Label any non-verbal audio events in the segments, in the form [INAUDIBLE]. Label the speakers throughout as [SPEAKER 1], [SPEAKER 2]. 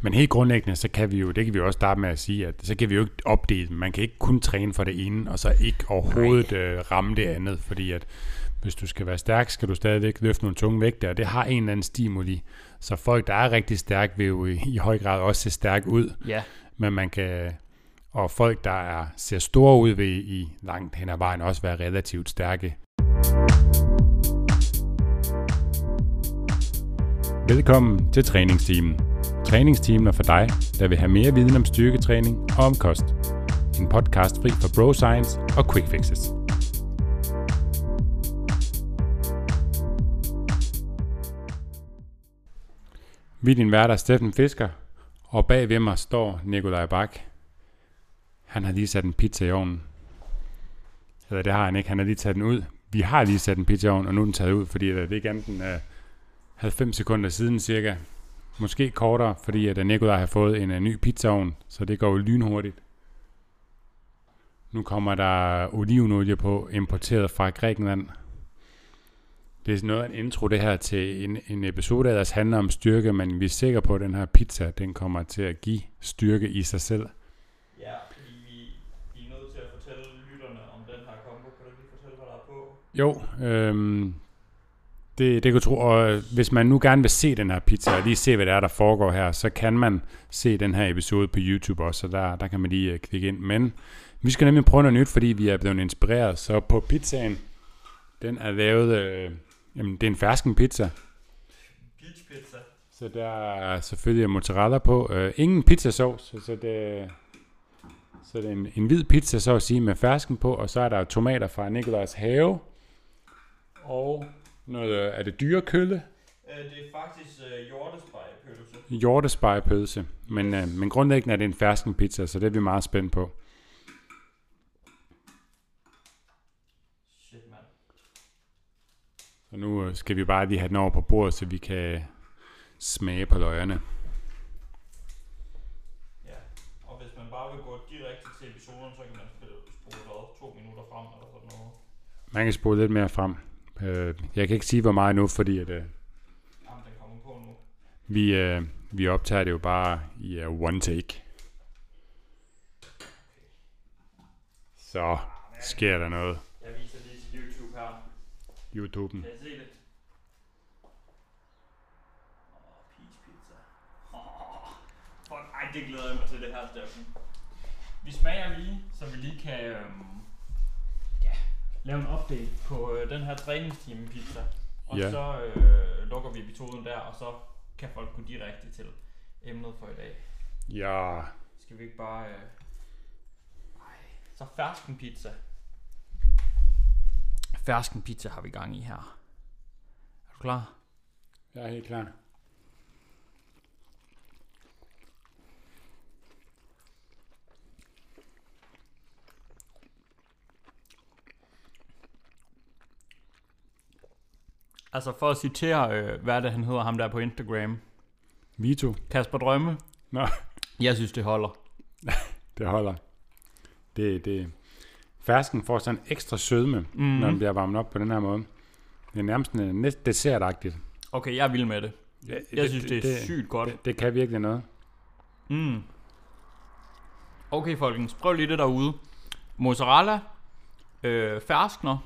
[SPEAKER 1] Men helt grundlæggende, så kan vi jo, det kan vi jo også starte med at sige, at så kan vi jo ikke opdele Man kan ikke kun træne for det ene, og så ikke overhovedet øh, ramme det andet, fordi at hvis du skal være stærk, skal du stadigvæk løfte nogle tunge vægte, og det har en eller anden stimuli. Så folk, der er rigtig stærke, vil jo i, i høj grad også se stærk ud.
[SPEAKER 2] Ja.
[SPEAKER 1] Men man kan, og folk, der er, ser store ud, vil i langt hen ad vejen også være relativt stærke. Velkommen til træningsteamen. Træningsteamen er for dig, der vil have mere viden om styrketræning og om kost. En podcast fri for bro science og quick fixes. Vi er din værter Steffen Fisker, og bag ved mig står Nikolaj Bak. Han har lige sat en pizza i ovnen. Eller det har han ikke, han har lige taget den ud. Vi har lige sat en pizza i ovnen, og nu er den taget ud, fordi det er ikke enten uh, 90 sekunder siden cirka. Måske kortere, fordi at Nikolaj har fået en uh, ny pizzaovn, så det går jo lynhurtigt. Nu kommer der olivenolie på, importeret fra Grækenland. Det er noget af en intro det her til en, en episode, der handler om styrke, men vi er sikre på, at den her pizza, den kommer til at give styrke i sig selv.
[SPEAKER 2] Ja, fordi vi, vi er nødt til at fortælle lytterne om den her kombo. Kan du lige fortælle, hvad der er på?
[SPEAKER 1] Jo, øhm, det, det kan tro, og øh, hvis man nu gerne vil se den her pizza, og lige se, hvad det er, der foregår her, så kan man se den her episode på YouTube også, så der, der kan man lige uh, klikke ind. Men vi skal nemlig prøve noget nyt, fordi vi er blevet inspireret. Så på pizzaen, den er lavet, øh, jamen det er en fersken pizza,
[SPEAKER 2] Peach pizza.
[SPEAKER 1] så der er selvfølgelig mozzarella på. Øh, ingen pizzasauce, så det, så det er en, en hvid pizza, så at sige, med fersken på, og så er der tomater fra Nikolajs have, og noget, øh, er det dyrekølle?
[SPEAKER 2] Øh, det er faktisk øh, hjortespejepølse.
[SPEAKER 1] Hjortespejepølse, men, øh, men grundlæggende er det en fersken pizza, så det er vi meget spændt på.
[SPEAKER 2] Shit, mand.
[SPEAKER 1] Så nu øh, skal vi bare lige have den over på bordet, så vi kan smage på løgerne.
[SPEAKER 2] Ja, og hvis man bare vil gå direkte til episoden, så kan man spille spole to minutter frem eller sådan noget.
[SPEAKER 1] Man kan spole lidt mere frem. Øh, jeg kan ikke sige, hvor meget nu, fordi at, øh,
[SPEAKER 2] Jamen, den kommer på nu.
[SPEAKER 1] vi, øh, vi optager det jo bare i uh, one take. Så sker der noget.
[SPEAKER 2] Jeg viser lige til YouTube her.
[SPEAKER 1] YouTuben.
[SPEAKER 2] Kan I se det? Ej, det glæder jeg mig til det her, Steffen. Vi smager lige, så vi lige kan øhm, lave en update på øh, den her træningsteam pizza. Og
[SPEAKER 1] Ja.
[SPEAKER 2] så øh, lukker vi episoden der, og så kan folk gå direkte til emnet for i dag.
[SPEAKER 1] Ja,
[SPEAKER 2] Skal vi ikke bare... Øh... Ej, så fersken pizza. Fersken pizza har vi gang i her. Er du klar?
[SPEAKER 1] jeg er helt klar.
[SPEAKER 2] Altså for at citere, øh, hvad er det han hedder ham der på Instagram?
[SPEAKER 1] Vito.
[SPEAKER 2] Kasper Drømme.
[SPEAKER 1] Nå.
[SPEAKER 2] Jeg synes det holder. [LAUGHS]
[SPEAKER 1] Det holder. Det, det. Fersken får sådan ekstra sødme, mm. Når den bliver varmet op på den her måde. Det er nærmest næsten dessertagtigt.
[SPEAKER 2] Okay, jeg er vild med det.
[SPEAKER 1] Ja,
[SPEAKER 2] Jeg synes det er sygt godt.
[SPEAKER 1] Det, det kan virkelig noget.
[SPEAKER 2] Mm. Okay folkens, prøv lige det derude. Mozzarella, øh, ferskner,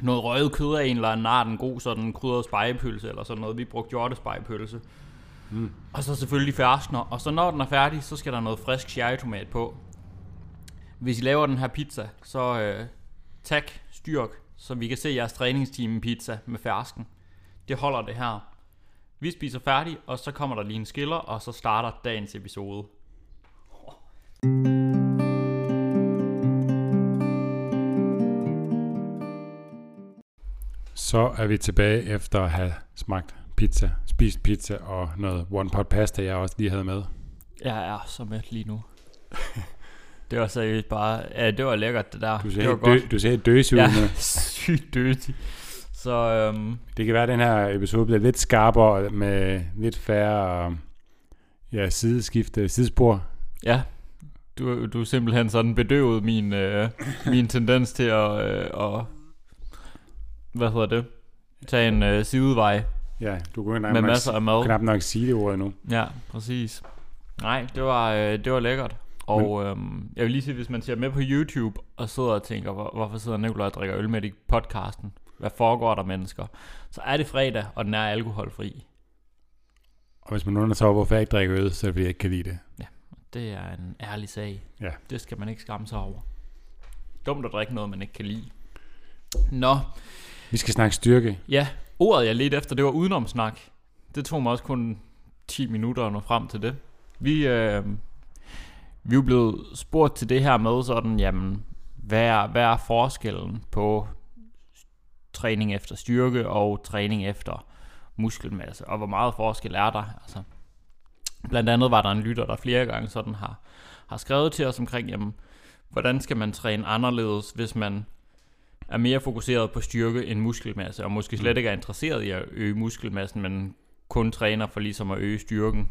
[SPEAKER 2] noget røget kød af en eller anden art, en god sådan krydret spejepølse eller sådan noget. Vi brugte hjortespejepølse.
[SPEAKER 1] Mm.
[SPEAKER 2] Og så selvfølgelig ferskner. Og så når den er færdig, så skal der noget frisk cherrytomat på. Hvis I laver den her pizza, så øh, tag styrk, så vi kan se jeres træningsteam pizza med fersken. Det holder det her. Vi spiser færdig, og så kommer der lige en skiller, og så starter dagens episode.
[SPEAKER 1] Så er vi tilbage efter at have smagt pizza, spist pizza og noget one pot pasta, jeg også lige havde med.
[SPEAKER 2] Jeg er så mæt lige nu. [LAUGHS] det var seriøst bare... Ja, det var lækkert, det der.
[SPEAKER 1] Du
[SPEAKER 2] det
[SPEAKER 1] ser,
[SPEAKER 2] var
[SPEAKER 1] helt, dø, du ser døse ud
[SPEAKER 2] Ja,
[SPEAKER 1] nu. [LAUGHS]
[SPEAKER 2] sygt dirty. Så øhm,
[SPEAKER 1] Det kan være, at den her episode bliver lidt skarpere med lidt færre ja, sideskifte, sidespor.
[SPEAKER 2] ja, du, du er simpelthen sådan bedøvet min, øh, min tendens til at, øh, at... Hvad hedder det? Tage en øh, sidevej
[SPEAKER 1] Ja, du kunne knap
[SPEAKER 2] med
[SPEAKER 1] nok,
[SPEAKER 2] masser af mad.
[SPEAKER 1] knap nok sige det ord nu.
[SPEAKER 2] Ja, præcis. Nej, det var, øh, det var lækkert. Og øhm, jeg vil lige sige, hvis man ser med på YouTube og sidder og tænker, hvor, hvorfor sidder Nikolaj og drikker øl med i podcasten? Hvad foregår der mennesker? Så er det fredag, og den er alkoholfri.
[SPEAKER 1] Og hvis man undrer sig over, hvorfor jeg ikke drikker øl, så er det fordi, jeg ikke kan lide det.
[SPEAKER 2] Det er en ærlig sag.
[SPEAKER 1] Ja.
[SPEAKER 2] Det skal man ikke skamme sig over. Dumt at drikke noget, man ikke kan lide. Nå,
[SPEAKER 1] vi skal snakke styrke.
[SPEAKER 2] ja, ordet jeg ledte efter, det var udenomsnak. Det tog mig også kun 10 minutter at nå frem til det. Vi, øh, vi er blevet spurgt til det her med sådan, jamen, hvad er, hvad er forskellen på træning efter styrke og træning efter muskelmasse, og hvor meget forskel er der? Altså, blandt andet var der en lytter, der flere gange sådan har, har skrevet til os omkring, jamen, hvordan skal man træne anderledes, hvis man er mere fokuseret på styrke end muskelmasse, og måske slet ikke er interesseret i at øge muskelmassen, men kun træner for ligesom at øge styrken.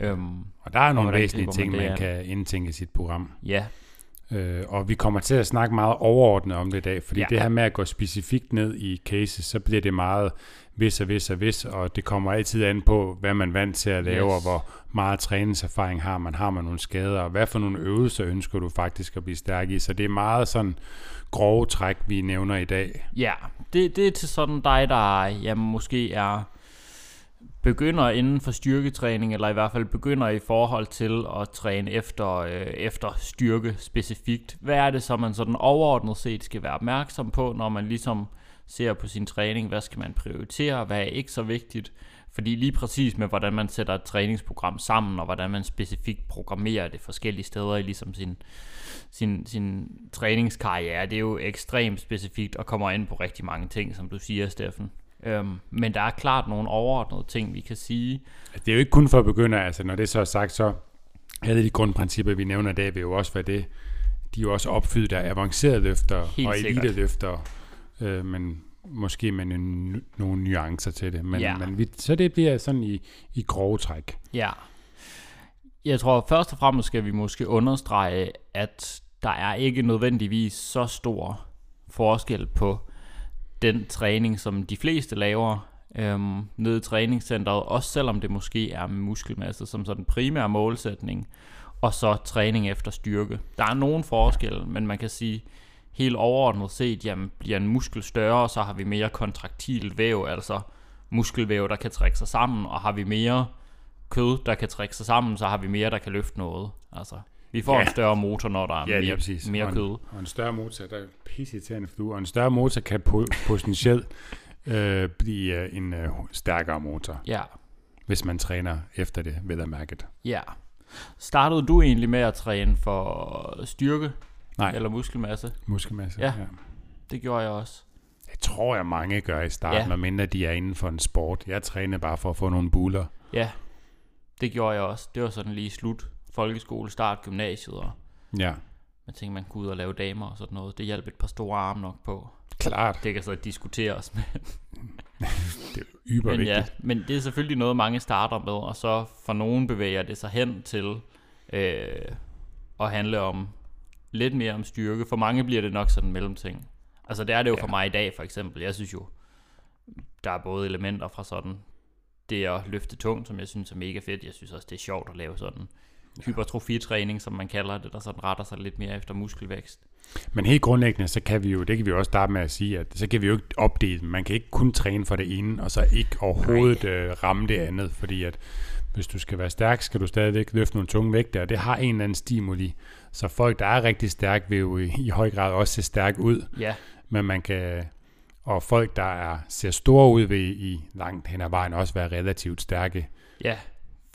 [SPEAKER 2] Øhm,
[SPEAKER 1] Og der er nogle væsentlige ting,
[SPEAKER 2] man
[SPEAKER 1] man
[SPEAKER 2] an?
[SPEAKER 1] kan indtænke i sit program.
[SPEAKER 2] ja,
[SPEAKER 1] Øh, og vi kommer til at snakke meget overordnet om det i dag, fordi
[SPEAKER 2] Ja.
[SPEAKER 1] det her med at gå specifikt ned i cases, så bliver det meget vis og vis og vis, og det kommer altid an på, hvad man er vant til at lave,
[SPEAKER 2] Yes.
[SPEAKER 1] yes. og hvor meget træningserfaring har man, har man nogle skader, og hvad for nogle øvelser ønsker du faktisk at blive stærk i. Så det er meget sådan grove træk, vi nævner i dag.
[SPEAKER 2] Ja, det, det er til sådan dig, der jamen, måske er begynder inden for styrketræning, eller i hvert fald begynder i forhold til at træne efter, øh, efter styrke specifikt. Hvad er det så, man sådan overordnet set skal være opmærksom på, når man ligesom ser på sin træning? Hvad skal man prioritere? Hvad er ikke så vigtigt? Fordi lige præcis med, hvordan man sætter et træningsprogram sammen, og hvordan man specifikt programmerer det forskellige steder i ligesom sin, sin, sin træningskarriere, det er jo ekstremt specifikt og kommer ind på rigtig mange ting, som du siger, Steffen. Øhm, men der er klart nogle overordnede ting, vi kan sige.
[SPEAKER 1] Det er jo ikke kun for begyndere, altså når det så er sagt, så alle de grundprincipper, vi nævner i dag, vil jo også være det, de er jo også opfyldt af avancerede løfter
[SPEAKER 2] Helt
[SPEAKER 1] og
[SPEAKER 2] sikkert.
[SPEAKER 1] elite-løfter, øh, men måske med en, nogle nuancer til det. Men,
[SPEAKER 2] ja.
[SPEAKER 1] men vi, så det bliver sådan i, i grove træk.
[SPEAKER 2] Ja. Jeg tror først og fremmest skal vi måske understrege, at der er ikke nødvendigvis så stor forskel på den træning, som de fleste laver øhm, nede i træningscenteret, også selvom det måske er med muskelmasse som sådan primær målsætning, og så træning efter styrke. Der er nogen forskel, men man kan sige, helt overordnet set, jamen bliver en muskel større, så har vi mere kontraktilt væv, altså muskelvæv, der kan trække sig sammen, og har vi mere kød, der kan trække sig sammen, så har vi mere, der kan løfte noget. Altså, vi får
[SPEAKER 1] Ja.
[SPEAKER 2] en større motor, når der er
[SPEAKER 1] Ja,
[SPEAKER 2] mere,
[SPEAKER 1] præcis.
[SPEAKER 2] mere
[SPEAKER 1] og
[SPEAKER 2] kød.
[SPEAKER 1] En, og en større motor, der er pisseirriterende flue, og en større motor kan po- potentielt [LAUGHS] øh, blive øh, en øh, stærkere motor,
[SPEAKER 2] Ja,
[SPEAKER 1] hvis man træner efter det, ved at mærke det.
[SPEAKER 2] ja. Startede du egentlig med at træne for styrke
[SPEAKER 1] Nej,
[SPEAKER 2] eller muskelmasse?
[SPEAKER 1] muskelmasse.
[SPEAKER 2] Ja. Det gjorde jeg også.
[SPEAKER 1] Det tror jeg, mange gør i starten,
[SPEAKER 2] Ja.
[SPEAKER 1] ja. medmindre de er inden for en sport. Jeg træner bare for at få nogle buler.
[SPEAKER 2] Ja, det gjorde jeg også. Det var sådan lige slut folkeskole, start gymnasiet, og
[SPEAKER 1] Ja,
[SPEAKER 2] man tænkte, man kunne ud og lave damer og sådan noget. Det hjalp et par store arme nok på.
[SPEAKER 1] klart.
[SPEAKER 2] Det kan så diskuteres, [LAUGHS] men, [LAUGHS]
[SPEAKER 1] Det er yber
[SPEAKER 2] men ja, men det er selvfølgelig noget, mange starter med, og så for nogen bevæger det sig hen til øh, at handle om lidt mere om styrke. For mange bliver det nok sådan en mellemting. Altså det er det jo. Ja. for mig i dag for eksempel. Jeg synes jo, der er både elementer fra sådan det at løfte tungt, som jeg synes er mega fedt. Jeg synes også, det er sjovt at lave sådan hypertrofitræning, som man kalder det, der sådan retter sig lidt mere efter muskelvækst.
[SPEAKER 1] Men helt grundlæggende, så kan vi jo, det kan vi også starte med at sige, at så kan vi jo ikke opdele. Man kan ikke kun træne for det ene, og så ikke overhovedet øh, ramme det andet, fordi at hvis du skal være stærk, skal du stadigvæk løfte nogle tunge vægte, og det har en eller anden stimuli. Så folk, der er rigtig stærke, vil jo i, i høj grad også se stærk ud,
[SPEAKER 2] Ja,
[SPEAKER 1] men man kan, og folk, der er, ser store ud, vil i langt hen ad vejen også være relativt stærke.
[SPEAKER 2] Ja,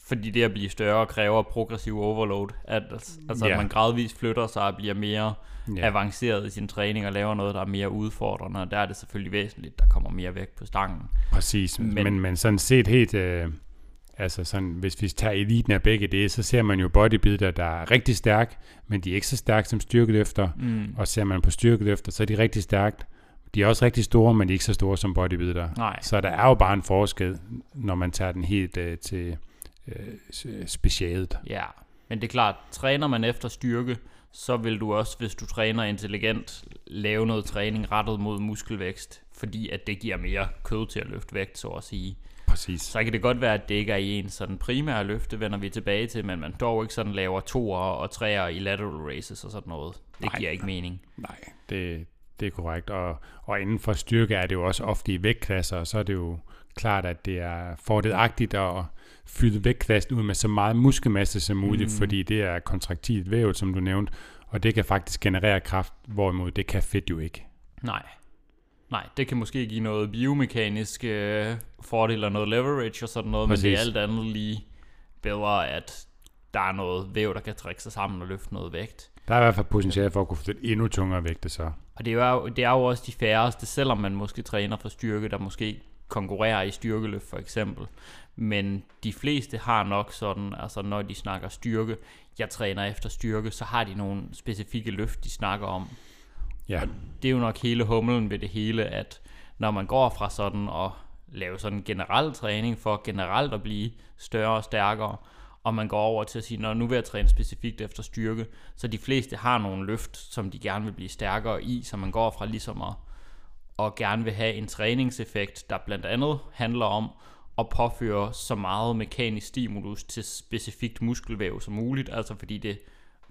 [SPEAKER 2] fordi det at blive større kræver progressiv overload. At, altså,
[SPEAKER 1] Ja.
[SPEAKER 2] at man gradvist flytter sig og bliver mere. Ja. avanceret i sin træning og laver noget, der er mere udfordrende. Og der er det selvfølgelig væsentligt, der kommer mere vægt på stangen.
[SPEAKER 1] Præcis,
[SPEAKER 2] Men-
[SPEAKER 1] men, men, men sådan set helt, øh, altså sådan, hvis vi tager eliten af begge det, så ser man jo bodybuilder, der er rigtig stærk, men de er ikke så stærke som styrkeløfter,
[SPEAKER 2] Mm.
[SPEAKER 1] og ser man på styrkeløfter, så er de rigtig stærkt. De er også rigtig store, men de er ikke så store som bodybuilder.
[SPEAKER 2] Nej,
[SPEAKER 1] Så der er jo bare en forskel, når man tager den helt øh, til øh, specialet.
[SPEAKER 2] ja. Men det er klart, træner man efter styrke, så vil du også, hvis du træner intelligent, lave noget træning rettet mod muskelvækst, fordi at det giver mere kød til at løfte vægt, så at sige.
[SPEAKER 1] Præcis.
[SPEAKER 2] Så kan det godt være, at det ikke er i en sådan primære løfte, vender vi tilbage til, men man dog ikke sådan laver toer og treer i lateral races og sådan noget. Det
[SPEAKER 1] Nej.
[SPEAKER 2] giver ikke mening.
[SPEAKER 1] Nej, det, det er korrekt. Og, og inden for styrke er det jo også ofte i vægtklasser, og så er det jo klart, at det er fordelagtigt at fylde vægtklassen ud med så meget muskelmasse som muligt, mm. fordi det er kontraktilt væv, som du nævnte, og det kan faktisk generere kraft, hvorimod det kan fedt jo ikke.
[SPEAKER 2] Nej. Nej, det kan måske give noget biomekanisk øh, fordel og noget leverage og sådan noget, Præcis. men det er alt andet lige bedre, at der er noget væv, der kan trække sig sammen og løfte noget vægt.
[SPEAKER 1] Der er i hvert fald potentiale for at kunne flytte endnu tungere vægte så.
[SPEAKER 2] Og det er, jo, det er jo også de færreste, selvom man måske træner for styrke, der måske konkurrerer i styrkeløft for eksempel. Men de fleste har nok sådan, altså når de snakker styrke, jeg træner efter styrke, så har de nogle specifikke løft, de snakker om.
[SPEAKER 1] Ja,
[SPEAKER 2] Det er jo nok hele humlen ved det hele, at når man går fra sådan at lave sådan en generel træning for generelt at blive større og stærkere, og man går over til at sige, når nu vil jeg træne specifikt efter styrke, så de fleste har nogle løft, som de gerne vil blive stærkere i, så man går fra ligesom at, og gerne vil have en træningseffekt, der blandt andet handler om at påføre så meget mekanisk stimulus til specifikt muskelvæv som muligt, altså fordi det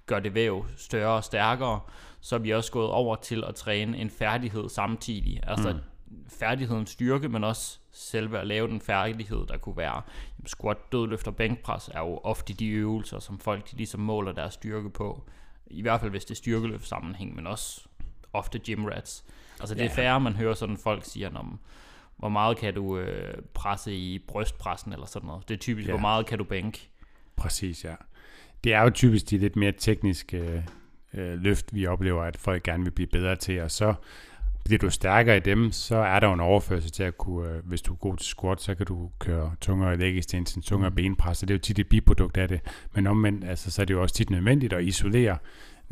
[SPEAKER 2] gør det væv større og stærkere, så er vi også gået over til at træne en færdighed samtidig. Altså mm. færdigheden styrke, men også selve at lave den færdighed, der kunne være jamen, squat, dødløft og bænkpres, er jo ofte de øvelser, som folk de ligesom måler deres styrke på. I hvert fald hvis det er styrkeløft sammenhæng, men også ofte gym rats. Altså det er færre, man hører sådan folk siger, om hvor meget kan du øh, presse i brystpressen eller sådan noget. Det er typisk,
[SPEAKER 1] Ja.
[SPEAKER 2] hvor meget kan du bænke.
[SPEAKER 1] præcis, ja. Det er jo typisk de lidt mere tekniske øh, løft, vi oplever, at folk gerne vil blive bedre til, og så bliver du stærkere i dem, så er der jo en overførsel til at kunne, øh, hvis du er god til squat, så kan du køre tungere leg extension, tungere
[SPEAKER 2] Mm.
[SPEAKER 1] benpres, det er jo tit et biprodukt af det. Men omvendt, altså, så er det jo også tit nødvendigt at isolere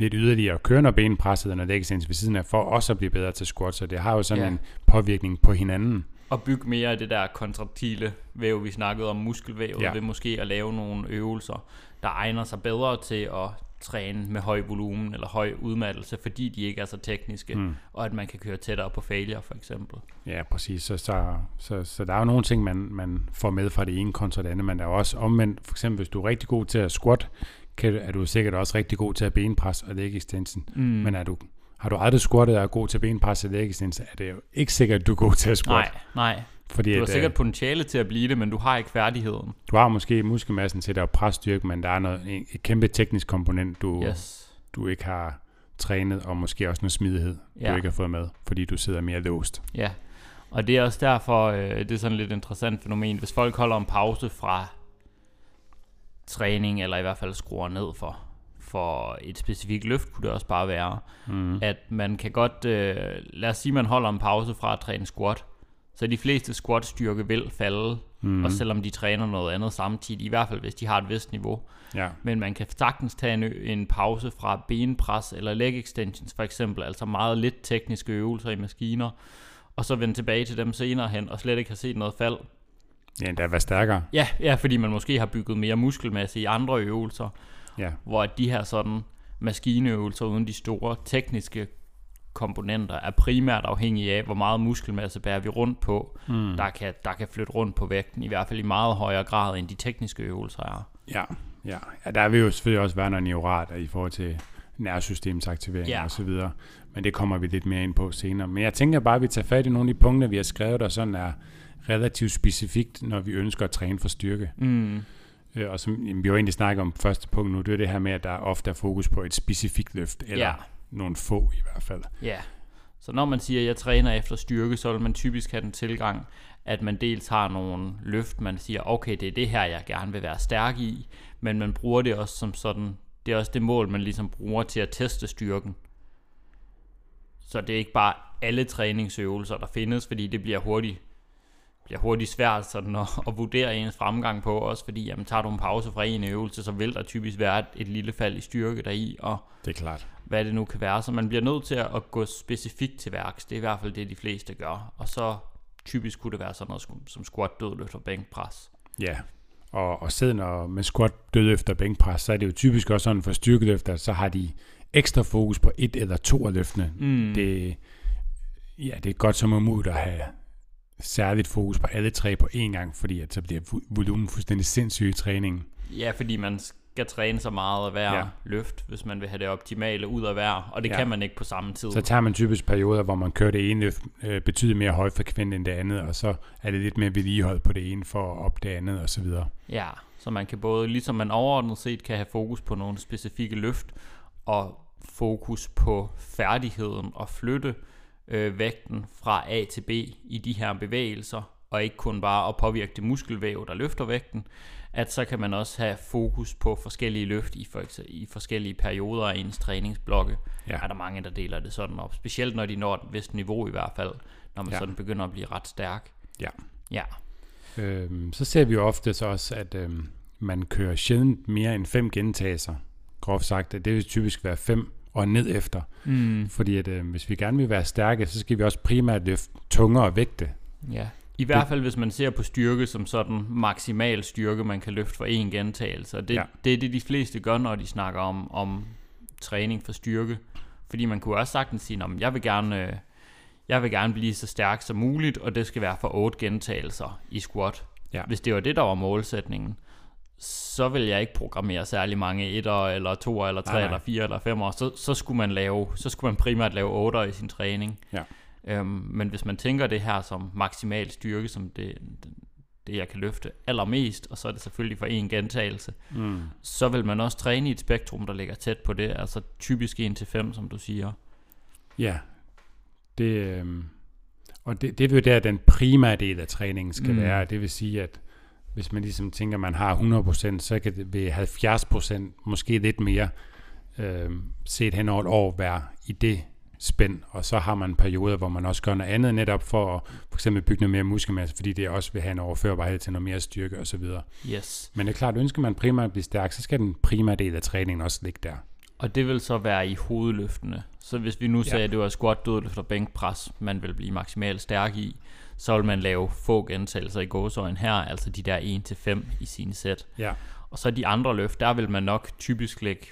[SPEAKER 1] lidt yderligere og køre når benpresset og når extension ved siden af, for også at blive bedre til squat, så det har jo sådan
[SPEAKER 2] Ja.
[SPEAKER 1] en påvirkning på hinanden.
[SPEAKER 2] Og bygge mere af det der kontraktile væv, vi snakkede om, muskelvævet,
[SPEAKER 1] Ja.
[SPEAKER 2] ved måske at lave nogle øvelser, der egner sig bedre til at træne med høj volumen eller høj udmattelse, fordi de ikke er så tekniske, mm. og at man kan køre tættere på failure for eksempel.
[SPEAKER 1] Ja, præcis. Så, så, så, så der er jo nogle ting, man, man får med fra det ene kontra det andet, men der er også omvendt, for eksempel hvis du er rigtig god til at squat, kan, er du sikkert også rigtig god til at benpres og extension.
[SPEAKER 2] Mm.
[SPEAKER 1] Men er du, har du aldrig squattet og er god til benpres og extension, er det jo ikke sikkert, at du er god til at squat.
[SPEAKER 2] Nej, nej.
[SPEAKER 1] Fordi
[SPEAKER 2] Du har
[SPEAKER 1] at,
[SPEAKER 2] sikkert
[SPEAKER 1] øh,
[SPEAKER 2] potentiale til at blive det, men du har ikke færdigheden.
[SPEAKER 1] du har måske muskelmassen til at presse styrke, men der er noget, en, et kæmpe teknisk komponent, du,
[SPEAKER 2] Yes.
[SPEAKER 1] du ikke har trænet, og måske også noget smidighed. Ja. du ikke har fået med, fordi du sidder mere låst.
[SPEAKER 2] Ja, og det er også derfor, øh, det er sådan lidt interessant fænomen. Hvis folk holder en pause fra træning, eller i hvert fald skruer ned for, for et specifikt løft, kunne det også bare være,
[SPEAKER 1] Mm.
[SPEAKER 2] at man kan godt, øh, lad os sige, man holder en pause fra at træne squat, så de fleste squat-styrke vil falde,
[SPEAKER 1] Mm.
[SPEAKER 2] også selvom de træner noget andet samtidig, i hvert fald hvis de har et vist niveau.
[SPEAKER 1] Ja,
[SPEAKER 2] Men man kan sagtens tage en, en pause fra benpres eller leg extensions for eksempel, altså meget lidt tekniske øvelser i maskiner, og så vende tilbage til dem senere hen, og slet ikke har set noget fald.
[SPEAKER 1] Ja endda være stærkere.
[SPEAKER 2] Ja, ja, fordi man måske har bygget mere muskelmasse i andre øvelser,
[SPEAKER 1] Ja.
[SPEAKER 2] hvor de her sådan maskineøvelser uden de store tekniske komponenter er primært afhængige af, hvor meget muskelmasse bærer vi rundt på,
[SPEAKER 1] Mm.
[SPEAKER 2] der, kan, der kan flytte rundt på vægten, i hvert fald i meget højere grad, end de tekniske øvelser er.
[SPEAKER 1] Ja, ja. ja der vil jo selvfølgelig også være noget neurat i forhold til nervesystemsaktivering
[SPEAKER 2] Ja.
[SPEAKER 1] og så videre. Men det kommer vi lidt mere ind på senere. Men jeg tænker bare, at vi tager fat i nogle af de punkter, vi har skrevet, der sådan er relativt specifikt, når vi ønsker at træne for styrke.
[SPEAKER 2] Mm.
[SPEAKER 1] Øh, Og som jamen, vi jo egentlig snakket om første punkt nu, det er det her med, at der ofte er fokus på et specifikt løft, eller
[SPEAKER 2] Ja.
[SPEAKER 1] nogle få i hvert fald.
[SPEAKER 2] Ja, så når man siger, at jeg træner efter styrke, så vil man typisk have den tilgang, at man dels har nogle løft, man siger, okay, det er det her, jeg gerne vil være stærk i, men man bruger det også som sådan, det er også det mål, man ligesom bruger til at teste styrken. Så det er ikke bare alle træningsøvelser, der findes, fordi det bliver hurtigt, bliver hurtigt svært sådan at, at vurdere ens fremgang på, også fordi, jamen, tager du en pause fra en øvelse, så vil der typisk være et, et lille fald i styrke deri, og
[SPEAKER 1] Det er klart.
[SPEAKER 2] hvad det nu kan være. Så man bliver nødt til at gå specifikt til værks. Det er i hvert fald det, de fleste gør. Og så typisk kunne det være sådan noget som- som squat, dødløft og bænkpres.
[SPEAKER 1] Ja, og, og siden og med squat, dødløft og bænkpres, så er det jo typisk også sådan for styrkeløfter, så har de ekstra fokus på et eller to af løftene.
[SPEAKER 2] Mm.
[SPEAKER 1] Det, ja, det er godt som umuligt at have særligt fokus på alle tre på én gang, fordi at så bliver vo- volumen fuldstændig sindssyg i træningen.
[SPEAKER 2] Ja, fordi man skal træne så meget af hver
[SPEAKER 1] Ja.
[SPEAKER 2] løft, hvis man vil have det optimale ud af hver, og det
[SPEAKER 1] Ja.
[SPEAKER 2] kan man ikke på samme tid.
[SPEAKER 1] Så tager man typisk perioder, hvor man kører det ene løft øh, betyder mere højfrekvent end det andet, og så er det lidt mere vedligehold på det ene for at op det andet osv.
[SPEAKER 2] Ja, så man kan både, ligesom man overordnet set kan have fokus på nogle specifikke løft, og fokus på færdigheden og flytte øh, vægten fra A til B i de her bevægelser, og ikke kun bare at påvirke det muskelvæv, der løfter vægten, at så kan man også have fokus på forskellige løft i, for, ekse- i forskellige perioder af ens træningsblokke.
[SPEAKER 1] Ja.
[SPEAKER 2] Er der mange, der deler det sådan op, specielt når de når et vist niveau i hvert fald, når man
[SPEAKER 1] Ja.
[SPEAKER 2] ja. sådan begynder at blive ret stærk.
[SPEAKER 1] Ja.
[SPEAKER 2] Ja,
[SPEAKER 1] Øhm, så ser vi jo ofte så også, at øhm, man kører sjældent mere end fem gentagelser. Groft sagt, at det vil typisk være fem og ned efter.
[SPEAKER 2] mm.
[SPEAKER 1] Fordi at, øh, hvis vi gerne vil være stærke, så skal vi også primært løfte tungere vægte.
[SPEAKER 2] Ja, i hvert fald hvis man ser på styrke som sådan maksimal styrke, man kan løfte for én gentagelse. Og det,
[SPEAKER 1] Ja.
[SPEAKER 2] det er det, de fleste gør, når de snakker om, om træning for styrke. Fordi man kunne også sagtens sige, at jeg vil gerne... øh, Jeg vil gerne blive så stærk som muligt, og det skal være for 8 gentagelser i squat.
[SPEAKER 1] Ja.
[SPEAKER 2] Hvis det var det, der var målsætningen, så vil jeg ikke programmere særlig mange etter, eller to, eller tre, eller fire, eller fem år. Så, så, skulle man lave, så skulle man primært lave 8 i sin træning.
[SPEAKER 1] Ja.
[SPEAKER 2] Øhm, men hvis man tænker det her som maksimal styrke, som det, det, jeg kan løfte allermest, og så er det selvfølgelig for en gentagelse,
[SPEAKER 1] Mm.
[SPEAKER 2] så vil man også træne i et spektrum, der ligger tæt på det, altså typisk 1-5, som du siger.
[SPEAKER 1] Ja, det, øhm, og det, det vil jo der, den primære del af træningen skal. Mm. være. Det vil sige, at hvis man ligesom tænker, at man har 100%, så kan det ved 70%, måske lidt mere, øhm, set hen over et år, være i det spænd. Og så har man perioder, hvor man også gør noget andet, netop for at for eksempel bygge noget mere muskelmasse, fordi det også vil have en overførbarhed til noget mere styrke osv.
[SPEAKER 2] Yes.
[SPEAKER 1] Men det er klart, ønsker man primært at blive stærk, så skal den primære del af træningen også ligge der.
[SPEAKER 2] Og det vil så være i hovedløftene. Så hvis vi nu sagde,
[SPEAKER 1] Ja.
[SPEAKER 2] at det var squat, dødløft og bænkpres, man vil blive maksimalt stærk i, så vil man lave få gentagelser i gåsøjen her, altså de der 1-5 i sine sæt.
[SPEAKER 1] Ja,
[SPEAKER 2] Og så de andre løft, der vil man nok typisk lægge,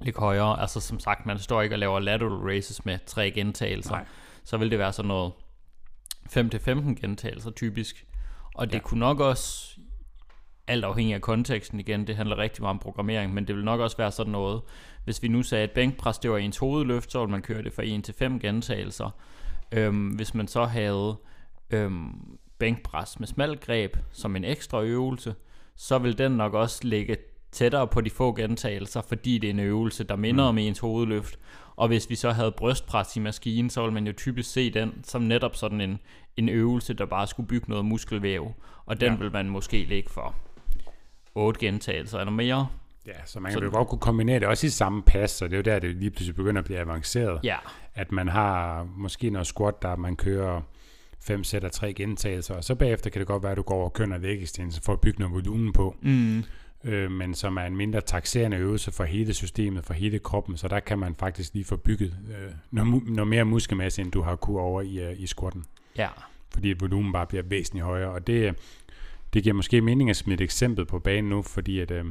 [SPEAKER 2] lægge højere. Altså som sagt, man står ikke og laver lateral raises med tre gentagelser.
[SPEAKER 1] Nej.
[SPEAKER 2] Så vil det være sådan noget 5-15 gentagelser typisk. Og det Ja. kunne nok også, alt afhængig af konteksten igen, det handler rigtig meget om programmering, men det vil nok også være sådan noget, hvis vi nu sagde, at bænkpres det var ens hovedløft, så ville man køre det fra 1-5 gentagelser. Øhm, hvis man så havde øhm, bænkpres med smalt greb som en ekstra øvelse, så vil den nok også ligge tættere på de få gentagelser, fordi det er en øvelse, der minder
[SPEAKER 1] Mm.
[SPEAKER 2] om ens hovedløft. Og hvis vi så havde brystpres i maskinen, så ville man jo typisk se den som netop sådan en, en øvelse, der bare skulle bygge noget muskelvæv. Og den
[SPEAKER 1] Ja.
[SPEAKER 2] vil man måske ligge for 8 gentagelser. Eller mere.
[SPEAKER 1] ja så man
[SPEAKER 2] Så-
[SPEAKER 1] kan jo godt kunne kombinere det også i samme pas, så det er jo der, det lige pludselig begynder at blive avanceret.
[SPEAKER 2] Ja,
[SPEAKER 1] at man har måske noget squat, der man kører fem sæt af tre gentagelser, og så bagefter kan det godt være, at du går over og kører noget vægekstænse for at bygge noget volumen på,
[SPEAKER 2] mm,
[SPEAKER 1] øh, men som er en mindre taxerende øvelse for hele systemet, for hele kroppen, så der kan man faktisk lige få bygget øh, noget, noget mere muskelmasse, end du har kunne over i, øh, i squatten,
[SPEAKER 2] ja,
[SPEAKER 1] fordi volumen bare bliver væsentligt højere, og det, det giver måske mening at smide et eksempel på banen nu, fordi at, øh,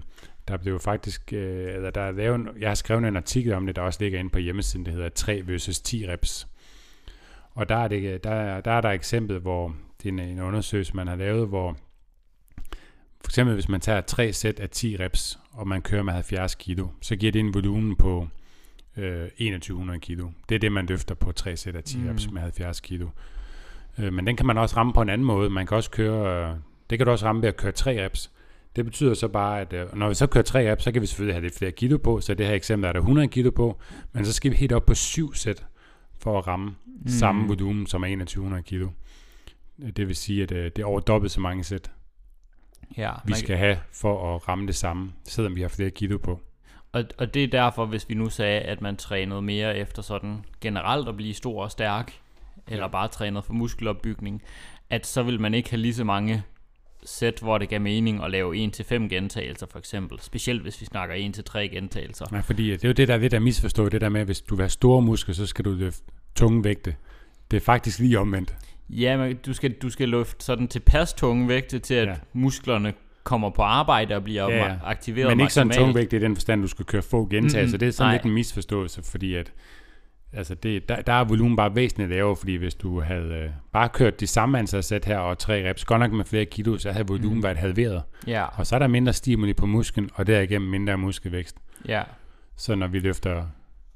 [SPEAKER 1] der blev faktisk, øh, eller der er lavet, jeg har skrevet en artikel om det, der også ligger inde på hjemmesiden, det hedder 3 versus 10 reps. Og der er, det, der, der er der et eksempel, hvor det er en, en undersøgelse, man har lavet, hvor for eksempel hvis man tager tre sæt af 10 reps, og man kører med 70 kilo, så giver det en volumen på øh, 2100 kilo. Det er det, man løfter på tre sæt af 10 mm.
[SPEAKER 2] Mm.
[SPEAKER 1] reps med 70 kilo. Øh, men den kan man også ramme på en anden måde. Man kan også køre, øh, det kan du også ramme ved at køre 3 reps. Det betyder så bare, at øh, når vi så kører 3 reps, så kan vi selvfølgelig have lidt flere kilo på, så det her eksempel er der 100 kilo på, men så skal vi helt op på 7 sæt for at ramme mm. samme volumen som er 2100 kilo. Det vil sige, at øh, det er over dobbelt så mange sæt,
[SPEAKER 2] ja.
[SPEAKER 1] vi skal have for at ramme det samme, selvom vi har flere kilo på.
[SPEAKER 2] Og, og det er derfor, hvis vi nu sagde, at man trænede mere efter sådan generelt at blive stor og stærk, eller
[SPEAKER 1] Ja.
[SPEAKER 2] bare trænede for muskelopbygning, at så vil man ikke have lige så mange sæt, hvor det gav mening at lave 1-5 gentagelser for eksempel. Specielt hvis vi snakker 1-3 gentagelser.
[SPEAKER 1] Nej, fordi det er jo det, der er lidt at misforstå, det der med, at hvis du vil have store muskler, så skal du løfte tunge vægte. Det er faktisk lige omvendt.
[SPEAKER 2] Ja, men du skal, du skal løfte sådan tilpas tunge vægte til, at
[SPEAKER 1] Ja.
[SPEAKER 2] musklerne kommer på arbejde og bliver
[SPEAKER 1] Ja,
[SPEAKER 2] ja, aktiveret
[SPEAKER 1] Men ikke sådan
[SPEAKER 2] maksimalt.
[SPEAKER 1] tungvægt i den forstand, du skal køre få gentagelser.
[SPEAKER 2] Mhm,
[SPEAKER 1] Mm-hmm. Det er sådan
[SPEAKER 2] nej.
[SPEAKER 1] lidt en misforståelse, fordi at, altså det, der, der er volumen bare væsentligt lavere, fordi hvis du havde øh, bare kørt de samme antal sæt her og tre reps, godt nok med flere kilo, så havde volumen mm. været halveret.
[SPEAKER 2] Ja,
[SPEAKER 1] Og så er der mindre stimuli på musklen, og derigennem mindre muskelvækst.
[SPEAKER 2] ja,
[SPEAKER 1] Så når vi løfter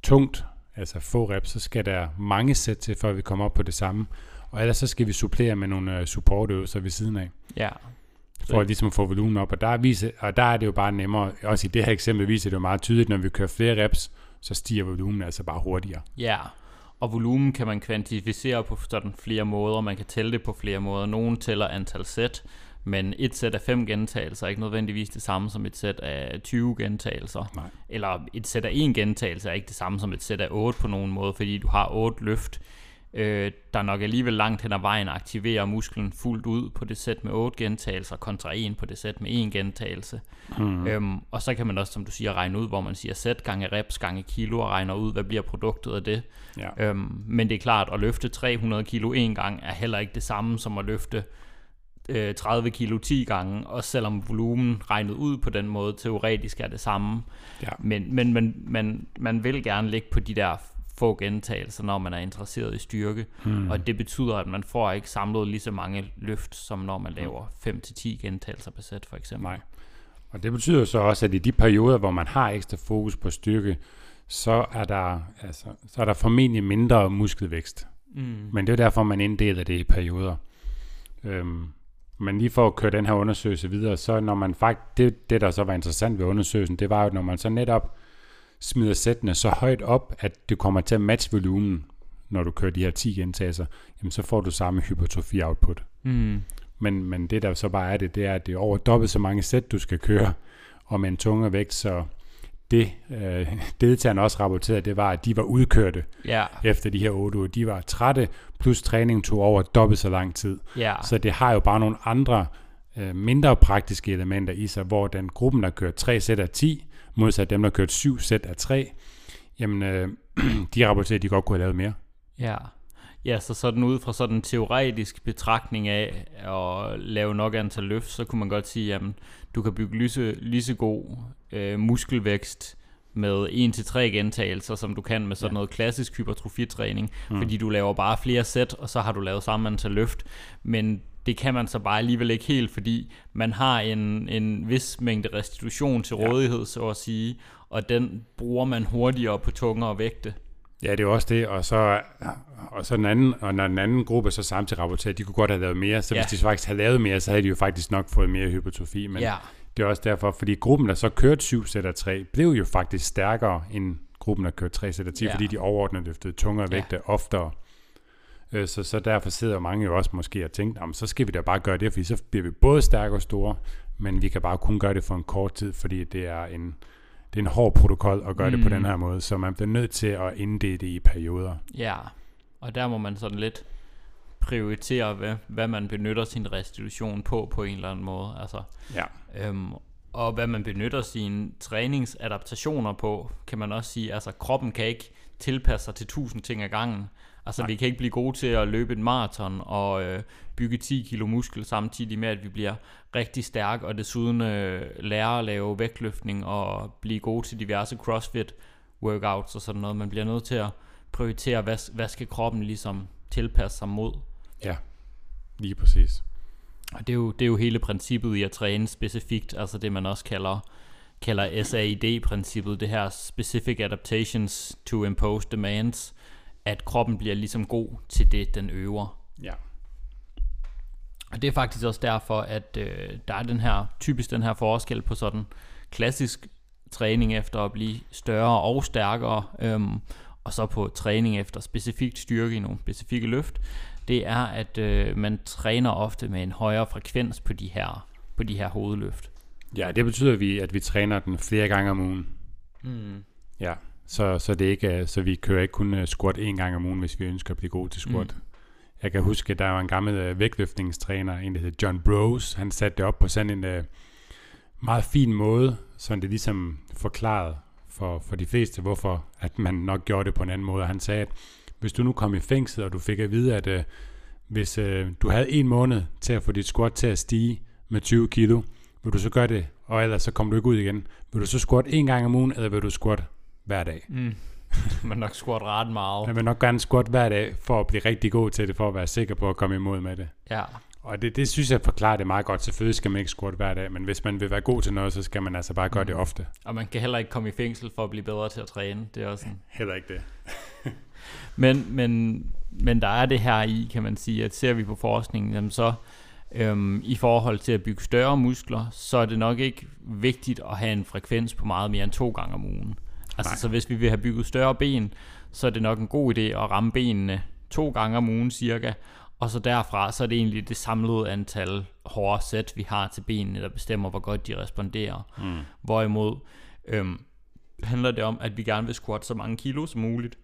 [SPEAKER 1] tungt, altså få reps, så skal der mange sæt til, før vi kommer op på det samme. Og ellers så skal vi supplere med nogle øh, supportøvelser ved siden af,
[SPEAKER 2] ja.
[SPEAKER 1] for at ligesom få volumen op. Og der, er vise, og der er det jo bare nemmere, også i det her eksempel viser det jo meget tydeligt, når vi kører flere reps, så stiger volumen altså bare hurtigere.
[SPEAKER 2] Ja, og volumen kan man kvantificere på sådan flere måder. Man kan tælle det på flere måder. Nogle tæller antal sæt, men et sæt af 5 gentagelser er ikke nødvendigvis det samme som et sæt af 20 gentagelser.
[SPEAKER 1] Nej.
[SPEAKER 2] Eller et sæt af en gentagelse er ikke det samme som et sæt af 8 på nogen måde, fordi du har 8 løft, øh, der nok alligevel langt hen ad vejen aktiverer musklen fuldt ud på det sæt med 8 gentagelser, kontra en på det sæt med en gentagelse. Mm. Øhm, og så kan man også, som du siger, regne ud, hvor man siger sæt gange reps gange kilo, og regner ud, hvad bliver produktet af det.
[SPEAKER 1] Ja.
[SPEAKER 2] Øhm, men det er klart, at løfte 300 kilo en gang er heller ikke det samme som at løfte øh, 30 kilo 10 gange, også selvom volumen regnet ud på den måde teoretisk er det samme.
[SPEAKER 1] Ja.
[SPEAKER 2] Men, men, men man, man vil gerne ligge på de der få gentagelser, når man er interesseret i styrke,
[SPEAKER 1] Hmm.
[SPEAKER 2] og det betyder, at man får ikke samlet lige så mange løft, som når man laver 5-10 gentagelser per sæt for eksempel.
[SPEAKER 1] Nej. Og det betyder så også, at i de perioder, hvor man har ekstra fokus på styrke, så er der, altså, så er der formentlig mindre muskelvækst.
[SPEAKER 2] Mm.
[SPEAKER 1] Men det er derfor, man inddeler det i perioder. Øhm, men lige for at køre den her undersøgelse videre, så når man faktisk, det, det der så var interessant ved undersøgelsen, det var jo, når man så netop smider sættene så højt op, at det kommer til at matche volumen, når du kører de her 10 gentagelser, jamen så får du samme hypertrofi-output.
[SPEAKER 2] Mm.
[SPEAKER 1] Men, men det der så bare er det, det er, at det er over dobbelt så mange sæt, du skal køre, og med en tungere vægt, så det øh, [LAUGHS] deltagerne også rapporterede, det var, at de var udkørte
[SPEAKER 2] Ja,
[SPEAKER 1] efter de her otte uger. De var trætte, plus træning tog over dobbelt så lang tid.
[SPEAKER 2] ja,
[SPEAKER 1] Så det har jo bare nogle andre øh, mindre praktiske elementer i sig, hvor den gruppen, der kørte 3 sæt af 10, modsat dem, der kørte 7 sæt af 3, jamen øh, [CLEARS THROAT] de rapporterede, at de godt kunne have lavet mere.
[SPEAKER 2] ja. Ja, så sådan ud fra sådan en teoretisk betragtning af at lave nok antal løft, så kunne man godt sige, at du kan bygge lige så, lige så god øh, muskelvækst med 1-3 gentagelser, som du kan med sådan
[SPEAKER 1] Ja.
[SPEAKER 2] noget klassisk hypertrofitræning,
[SPEAKER 1] mm.
[SPEAKER 2] fordi du laver bare flere sæt, og så har du lavet samme antal løft. Men det kan man så bare alligevel ikke helt, fordi man har en, en vis mængde restitution til
[SPEAKER 1] Ja.
[SPEAKER 2] rådighed, så at sige, og den bruger man hurtigere på tungere vægte.
[SPEAKER 1] Ja, det er jo også det, og så, og så den anden, og når den anden gruppe så samtidig rapporterer, de kunne godt have lavet mere, så
[SPEAKER 2] Ja.
[SPEAKER 1] hvis de faktisk havde lavet mere, så havde de jo faktisk nok fået mere hypertrofi, men
[SPEAKER 2] ja,
[SPEAKER 1] det er også derfor, fordi gruppen, der så kørte 7 sæt af 3, blev jo faktisk stærkere end gruppen, der kørte 3 sæt af 10,
[SPEAKER 2] Ja.
[SPEAKER 1] ja. fordi de overordnet løftede tungere
[SPEAKER 2] Ja.
[SPEAKER 1] vægte oftere. Øh, Så, så derfor sidder mange jo også måske og tænker, "Jamen, så skal vi da bare gøre det, fordi så bliver vi både stærke og store, men vi kan bare kun gøre det for en kort tid, fordi det er en, det er en hård protokol at gøre mm. det på
[SPEAKER 2] Mm.
[SPEAKER 1] den her måde, så man bliver nødt til at inddele det i perioder.
[SPEAKER 2] ja. Og der må man sådan lidt prioritere, hvad, hvad man benytter sin restitution på, på en eller anden måde. Altså,
[SPEAKER 1] Ja.
[SPEAKER 2] Øhm, og hvad man benytter sine træningsadaptationer på, kan man også sige, altså kroppen kan ikke tilpasse sig til tusind ting ad gangen. Altså
[SPEAKER 1] Nej.
[SPEAKER 2] vi kan ikke blive gode til at løbe en maraton og øh, bygge 10 kilo muskel samtidig med, at vi bliver rigtig stærke og desuden øh, lære at lave vægtløftning og blive gode til diverse crossfit workouts og sådan noget. Man bliver nødt til at prioritere, hvad, hvad skal kroppen ligesom tilpasse sig mod.
[SPEAKER 1] Ja, lige præcis.
[SPEAKER 2] Og det er, jo, det er jo hele princippet i at træne specifikt, altså det man også kalder, kalder SAID-princippet, det her Specific Adaptations to Impose Demands, at kroppen bliver ligesom god til det, den øver.
[SPEAKER 1] Ja.
[SPEAKER 2] Og det er faktisk også derfor, at øh, der er den her, typisk den her forskel på sådan klassisk træning efter at blive større og stærkere, øhm, og så på træning efter specifikt styrke i nogle specifikke løft, det er, at øh, man træner ofte med en højere frekvens på de her, på de her hovedløft.
[SPEAKER 1] Ja, det betyder, at vi, at vi træner den flere gange om ugen.
[SPEAKER 2] Mm.
[SPEAKER 1] Ja, så, så, det ikke, er- så vi kører ikke kun øh, squat en gang om ugen, hvis vi ønsker at blive gode til squat.
[SPEAKER 2] Mm.
[SPEAKER 1] Jeg kan huske, at der var en gammel øh, vægtløftningstræner, en der hed John Bros. Han satte det op på sådan en øh, meget fin måde, så det ligesom forklarede for, for de fleste, hvorfor at man nok gjorde det på en anden måde. Han sagde, at hvis du nu kom i fængsel, og du fik at vide, at hvis øh, du havde en måned til at få dit squat til at stige med 20 kilo, vil du så gøre det, og ellers så kommer du ikke ud igen. Vil du så squat en gang om ugen, eller vil du squat hver dag?
[SPEAKER 2] Mm. [LAUGHS] Man nok squat ret meget.
[SPEAKER 1] Jeg vil nok gerne squat hver dag, for at blive rigtig god til det, for at være sikker på at komme imod med det.
[SPEAKER 2] Ja.
[SPEAKER 1] Og det, det synes jeg forklarer det meget godt. Selvfølgelig skal man ikke squat hver dag, men hvis man vil være god til noget, så skal man altså bare gøre det
[SPEAKER 2] Mm.
[SPEAKER 1] ofte.
[SPEAKER 2] Og man kan heller ikke komme i fængsel for at blive bedre til at træne. Det er også sådan. [LAUGHS]
[SPEAKER 1] Heller ikke det. [LAUGHS]
[SPEAKER 2] Men, men, men der er det her i, kan man sige, at ser vi på forskningen, jamen så øhm, i forhold til at bygge større muskler, så er det nok ikke vigtigt at have en frekvens på meget mere end to gange om ugen. Altså
[SPEAKER 1] Nej.
[SPEAKER 2] så hvis vi vil have bygget større ben, så er det nok en god idé at ramme benene to gange om ugen cirka, og så derfra, så er det egentlig det samlede antal hårde sæt, vi har til benene, der bestemmer, hvor godt de responderer.
[SPEAKER 1] Mm.
[SPEAKER 2] Hvorimod øhm, handler det om, at vi gerne vil squatte så mange kilo som muligt.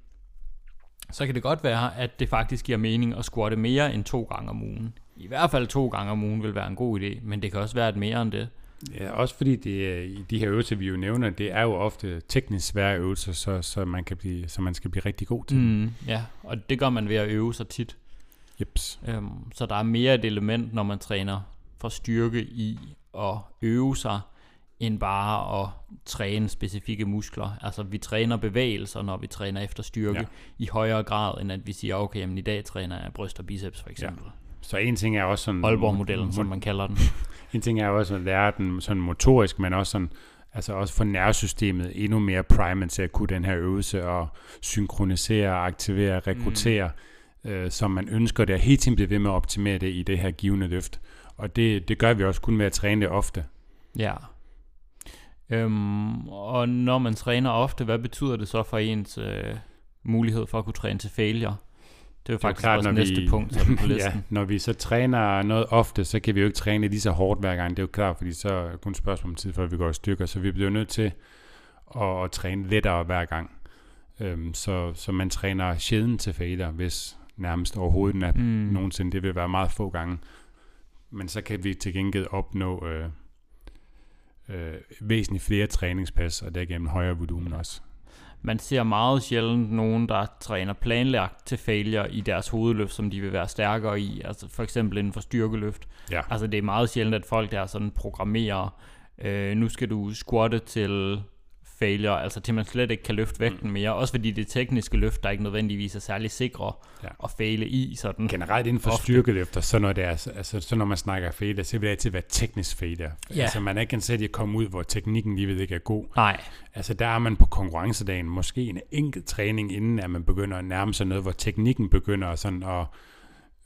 [SPEAKER 2] Så kan det godt være, at det faktisk giver mening at squatte mere end to gange om ugen. I hvert fald to gange om ugen vil være en god idé, men det kan også være et mere end det.
[SPEAKER 1] Ja, også fordi det, i de her øvelser, vi jo nævner, det er jo ofte teknisk svære øvelser, så, så, man, kan blive, så man skal blive rigtig god til. Mm.
[SPEAKER 2] Ja, og det gør man ved at øve sig tit.
[SPEAKER 1] Jeps.
[SPEAKER 2] Øhm, så der er mere et element, når man træner for styrke i at øve sig, end bare at træne specifikke muskler. Altså vi træner bevægelser, når vi træner efter styrke,
[SPEAKER 1] ja.
[SPEAKER 2] i højere grad, end at vi siger, okay, jamen, i dag træner jeg bryst og biceps for eksempel. Ja.
[SPEAKER 1] Så en ting er også sådan...
[SPEAKER 2] Aalborg-modellen, som man kalder den. [LAUGHS]
[SPEAKER 1] En ting er også at lære den sådan motorisk, men også sådan, altså også få nervesystemet endnu mere primet til at kunne den her øvelse og synkronisere, aktivere, rekruttere, mm. øh, som man ønsker det, og hele tiden blive ved med at optimere det i det her givende løft. Og det, det gør vi også kun med at træne det ofte.
[SPEAKER 2] Ja. Øhm, og når man træner ofte, hvad betyder det så for ens øh, mulighed for at kunne træne til failure? Det er jo
[SPEAKER 1] Det er
[SPEAKER 2] faktisk klart, også
[SPEAKER 1] når
[SPEAKER 2] næste
[SPEAKER 1] vi-
[SPEAKER 2] punkt sådan på [LAUGHS] listen.
[SPEAKER 1] ja, når vi så træner noget ofte, så kan vi jo ikke træne lige så hårdt hver gang. Det er jo klart, fordi så er kun et spørgsmål om tid, før vi går i stykker. Så vi bliver nødt til at, at træne lettere hver gang. Øhm, så, så man træner sjældent til failure, hvis nærmest overhovedet mm.
[SPEAKER 2] Mm.
[SPEAKER 1] nogensinde. Det vil være meget få gange. Men så kan vi til gengæld opnå øh, øh, væsentligt flere træningspas, og derigennem højere volumen også.
[SPEAKER 2] Man ser meget sjældent nogen, der træner planlagt til failure i deres hovedløft, som de vil være stærkere i. Altså for eksempel inden for styrkeløft.
[SPEAKER 1] Ja.
[SPEAKER 2] Altså det er meget sjældent, at folk der sådan programmerer, øh, nu skal du squatte til failure, altså til man slet ikke kan løfte vægten mere. Også fordi det tekniske løft, der ikke nødvendigvis er særlig sikre
[SPEAKER 1] Ja.
[SPEAKER 2] at faile i. Sådan.
[SPEAKER 1] Generelt inden for
[SPEAKER 2] Ofte.
[SPEAKER 1] styrkeløfter, så når, det er, altså, så når man snakker failure, så vil det altid være teknisk failure.
[SPEAKER 2] Ja.
[SPEAKER 1] Altså man er ikke ansat i at komme ud, hvor teknikken lige ved ikke er god.
[SPEAKER 2] Nej,
[SPEAKER 1] Altså der er man på konkurrencedagen måske en enkelt træning, inden at man begynder at nærme sig noget, hvor teknikken begynder sådan at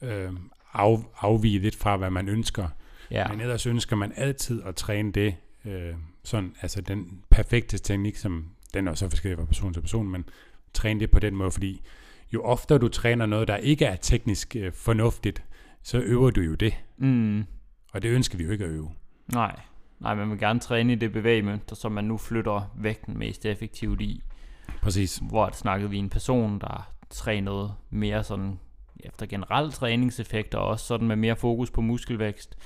[SPEAKER 1] øh, af, afvige lidt fra, hvad man ønsker.
[SPEAKER 2] ja.
[SPEAKER 1] Men ellers ønsker man altid at træne det, øh, sådan, altså den perfekte teknik, som den er så forskellig fra person til person, men træne det på den måde, fordi jo oftere du træner noget, der ikke er teknisk øh, fornuftigt, så øver du jo det,
[SPEAKER 2] Mm,
[SPEAKER 1] og det ønsker vi jo ikke at øve.
[SPEAKER 2] nej. Nej, man vil gerne træne i det bevægemønster, som man nu flytter vægten mest effektivt i.
[SPEAKER 1] Præcis.
[SPEAKER 2] Hvor snakkede vi en person, der trænede mere sådan efter generelle træningseffekter, og også sådan med mere fokus på muskelvækst,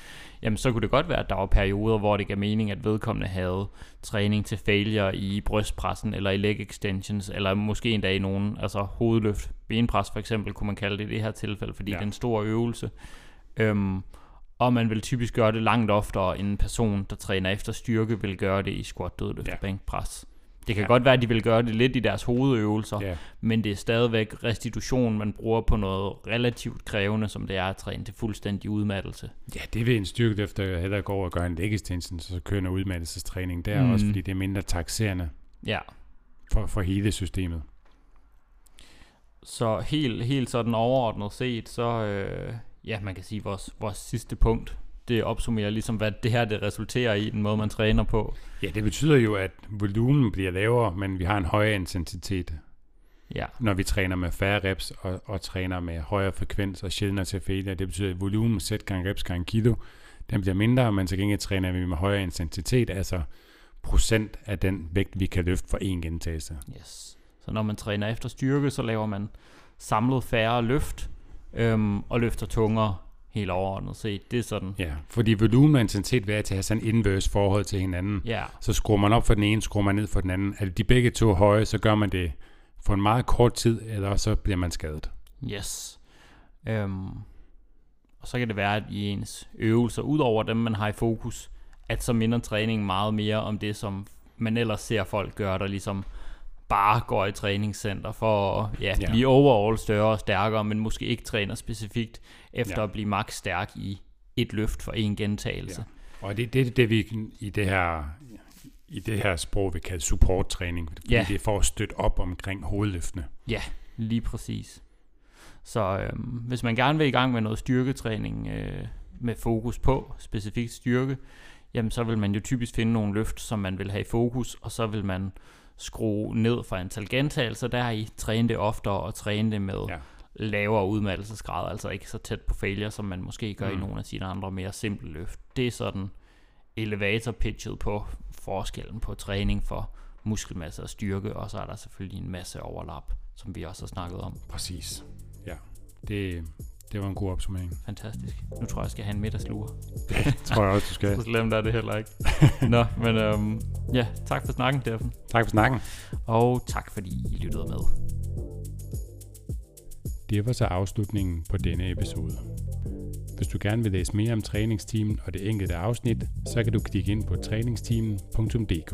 [SPEAKER 2] jamen så kunne det godt være, at der var perioder, hvor det gav mening, at vedkommende havde træning til failure i brystpressen, eller i leg extensions, eller måske endda i nogen, altså hovedløft, benpres for eksempel, kunne man kalde det i det her tilfælde, fordi
[SPEAKER 1] Ja.
[SPEAKER 2] det er en stor øvelse. Øhm, og man vil typisk gøre det langt oftere, end en person, der træner efter styrke, vil gøre det i squat, dødløft
[SPEAKER 1] Ja.
[SPEAKER 2] bænkpres. Det kan
[SPEAKER 1] Ja.
[SPEAKER 2] godt være, at de vil gøre det lidt i deres hovedøvelser,
[SPEAKER 1] Ja.
[SPEAKER 2] men det er stadigvæk restitution, man bruger på noget relativt krævende, som det er at træne til fuldstændig udmattelse.
[SPEAKER 1] Ja, det vil en styrke efter hellere gå over og gøre en leg extension, så kører noget udmattelsestræning der. Mm. også fordi det er mindre taxerende
[SPEAKER 2] Ja,
[SPEAKER 1] for, for hele systemet.
[SPEAKER 2] så helt, helt sådan overordnet set, så øh, ja, man kan sige, vores, vores sidste punkt, det opsummerer ligesom, hvad det her det resulterer i, den måde man træner på.
[SPEAKER 1] Ja, det betyder jo, at volumen bliver lavere, men vi har en højere intensitet,
[SPEAKER 2] Ja,
[SPEAKER 1] når vi træner med færre reps og, og træner med højere frekvens og sjældnere til failure. Det betyder, at volumen sæt gange reps gange kilo, den bliver mindre, men til gengæld træner vi med højere intensitet, altså procent af den vægt, vi kan løfte for én gentagelse.
[SPEAKER 2] yes. Så når man træner efter styrke, så laver man samlet færre løft, øhm, og løfter tungere helt overordnet set. Det er sådan,
[SPEAKER 1] Ja, fordi volumen og intensitet vil altid have sådan en inverse forhold til hinanden.
[SPEAKER 2] ja,
[SPEAKER 1] Så skruer man op for den ene, skruer man ned for den anden. Er de begge to høje, så gør man det for en meget kort tid, eller så bliver man skadet.
[SPEAKER 2] Yes. Øhm, og så kan det være, at i ens øvelser, ud over dem, man har i fokus, at så minder træning meget mere om det, som man ellers ser folk gøre, der ligesom bare går i træningscenter for at ja,
[SPEAKER 1] Ja.
[SPEAKER 2] blive overall større og stærkere, men måske ikke træner specifikt efter
[SPEAKER 1] Ja.
[SPEAKER 2] at blive max stærk i et løft for en gentagelse.
[SPEAKER 1] Ja. Og det, det er det, vi i det her i det her sprog, vi kalder supporttræning, fordi
[SPEAKER 2] Ja.
[SPEAKER 1] det er for at støtte op omkring hovedløftene.
[SPEAKER 2] Ja, lige præcis. Så øhm, hvis man gerne vil i gang med noget styrketræning øh, med fokus på specifikt styrke, jamen så vil man jo typisk finde nogle løft, som man vil have i fokus, og så vil man skrue ned for antal gentagelser der i, træne det oftere og træne det med
[SPEAKER 1] Ja.
[SPEAKER 2] lavere udmattelsesgrad, altså ikke så tæt på failure, som man måske gør mm. I nogle af sine andre mere simple løft. Det er sådan elevator pitchet på forskellen på træning for muskelmasse og styrke, og så er der selvfølgelig en masse overlap, som vi også har snakket om.
[SPEAKER 1] Præcis. Ja. Det, det var en god opsummering.
[SPEAKER 2] Fantastisk. Nu tror jeg, jeg skal have en middagslure.
[SPEAKER 1] Det tror jeg også, du skal. [LAUGHS]
[SPEAKER 2] Så slemt er det heller ikke. [LAUGHS] Nå, men øhm, ja, tak for snakken, Steffen.
[SPEAKER 1] Tak for snakken.
[SPEAKER 2] Og tak fordi I lyttede med.
[SPEAKER 1] Det var så afslutningen på denne episode. Hvis du gerne vil læse mere om træningsteamen og det enkelte afsnit, så kan du klikke ind på træningsteamen.dk.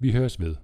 [SPEAKER 1] Vi høres ved.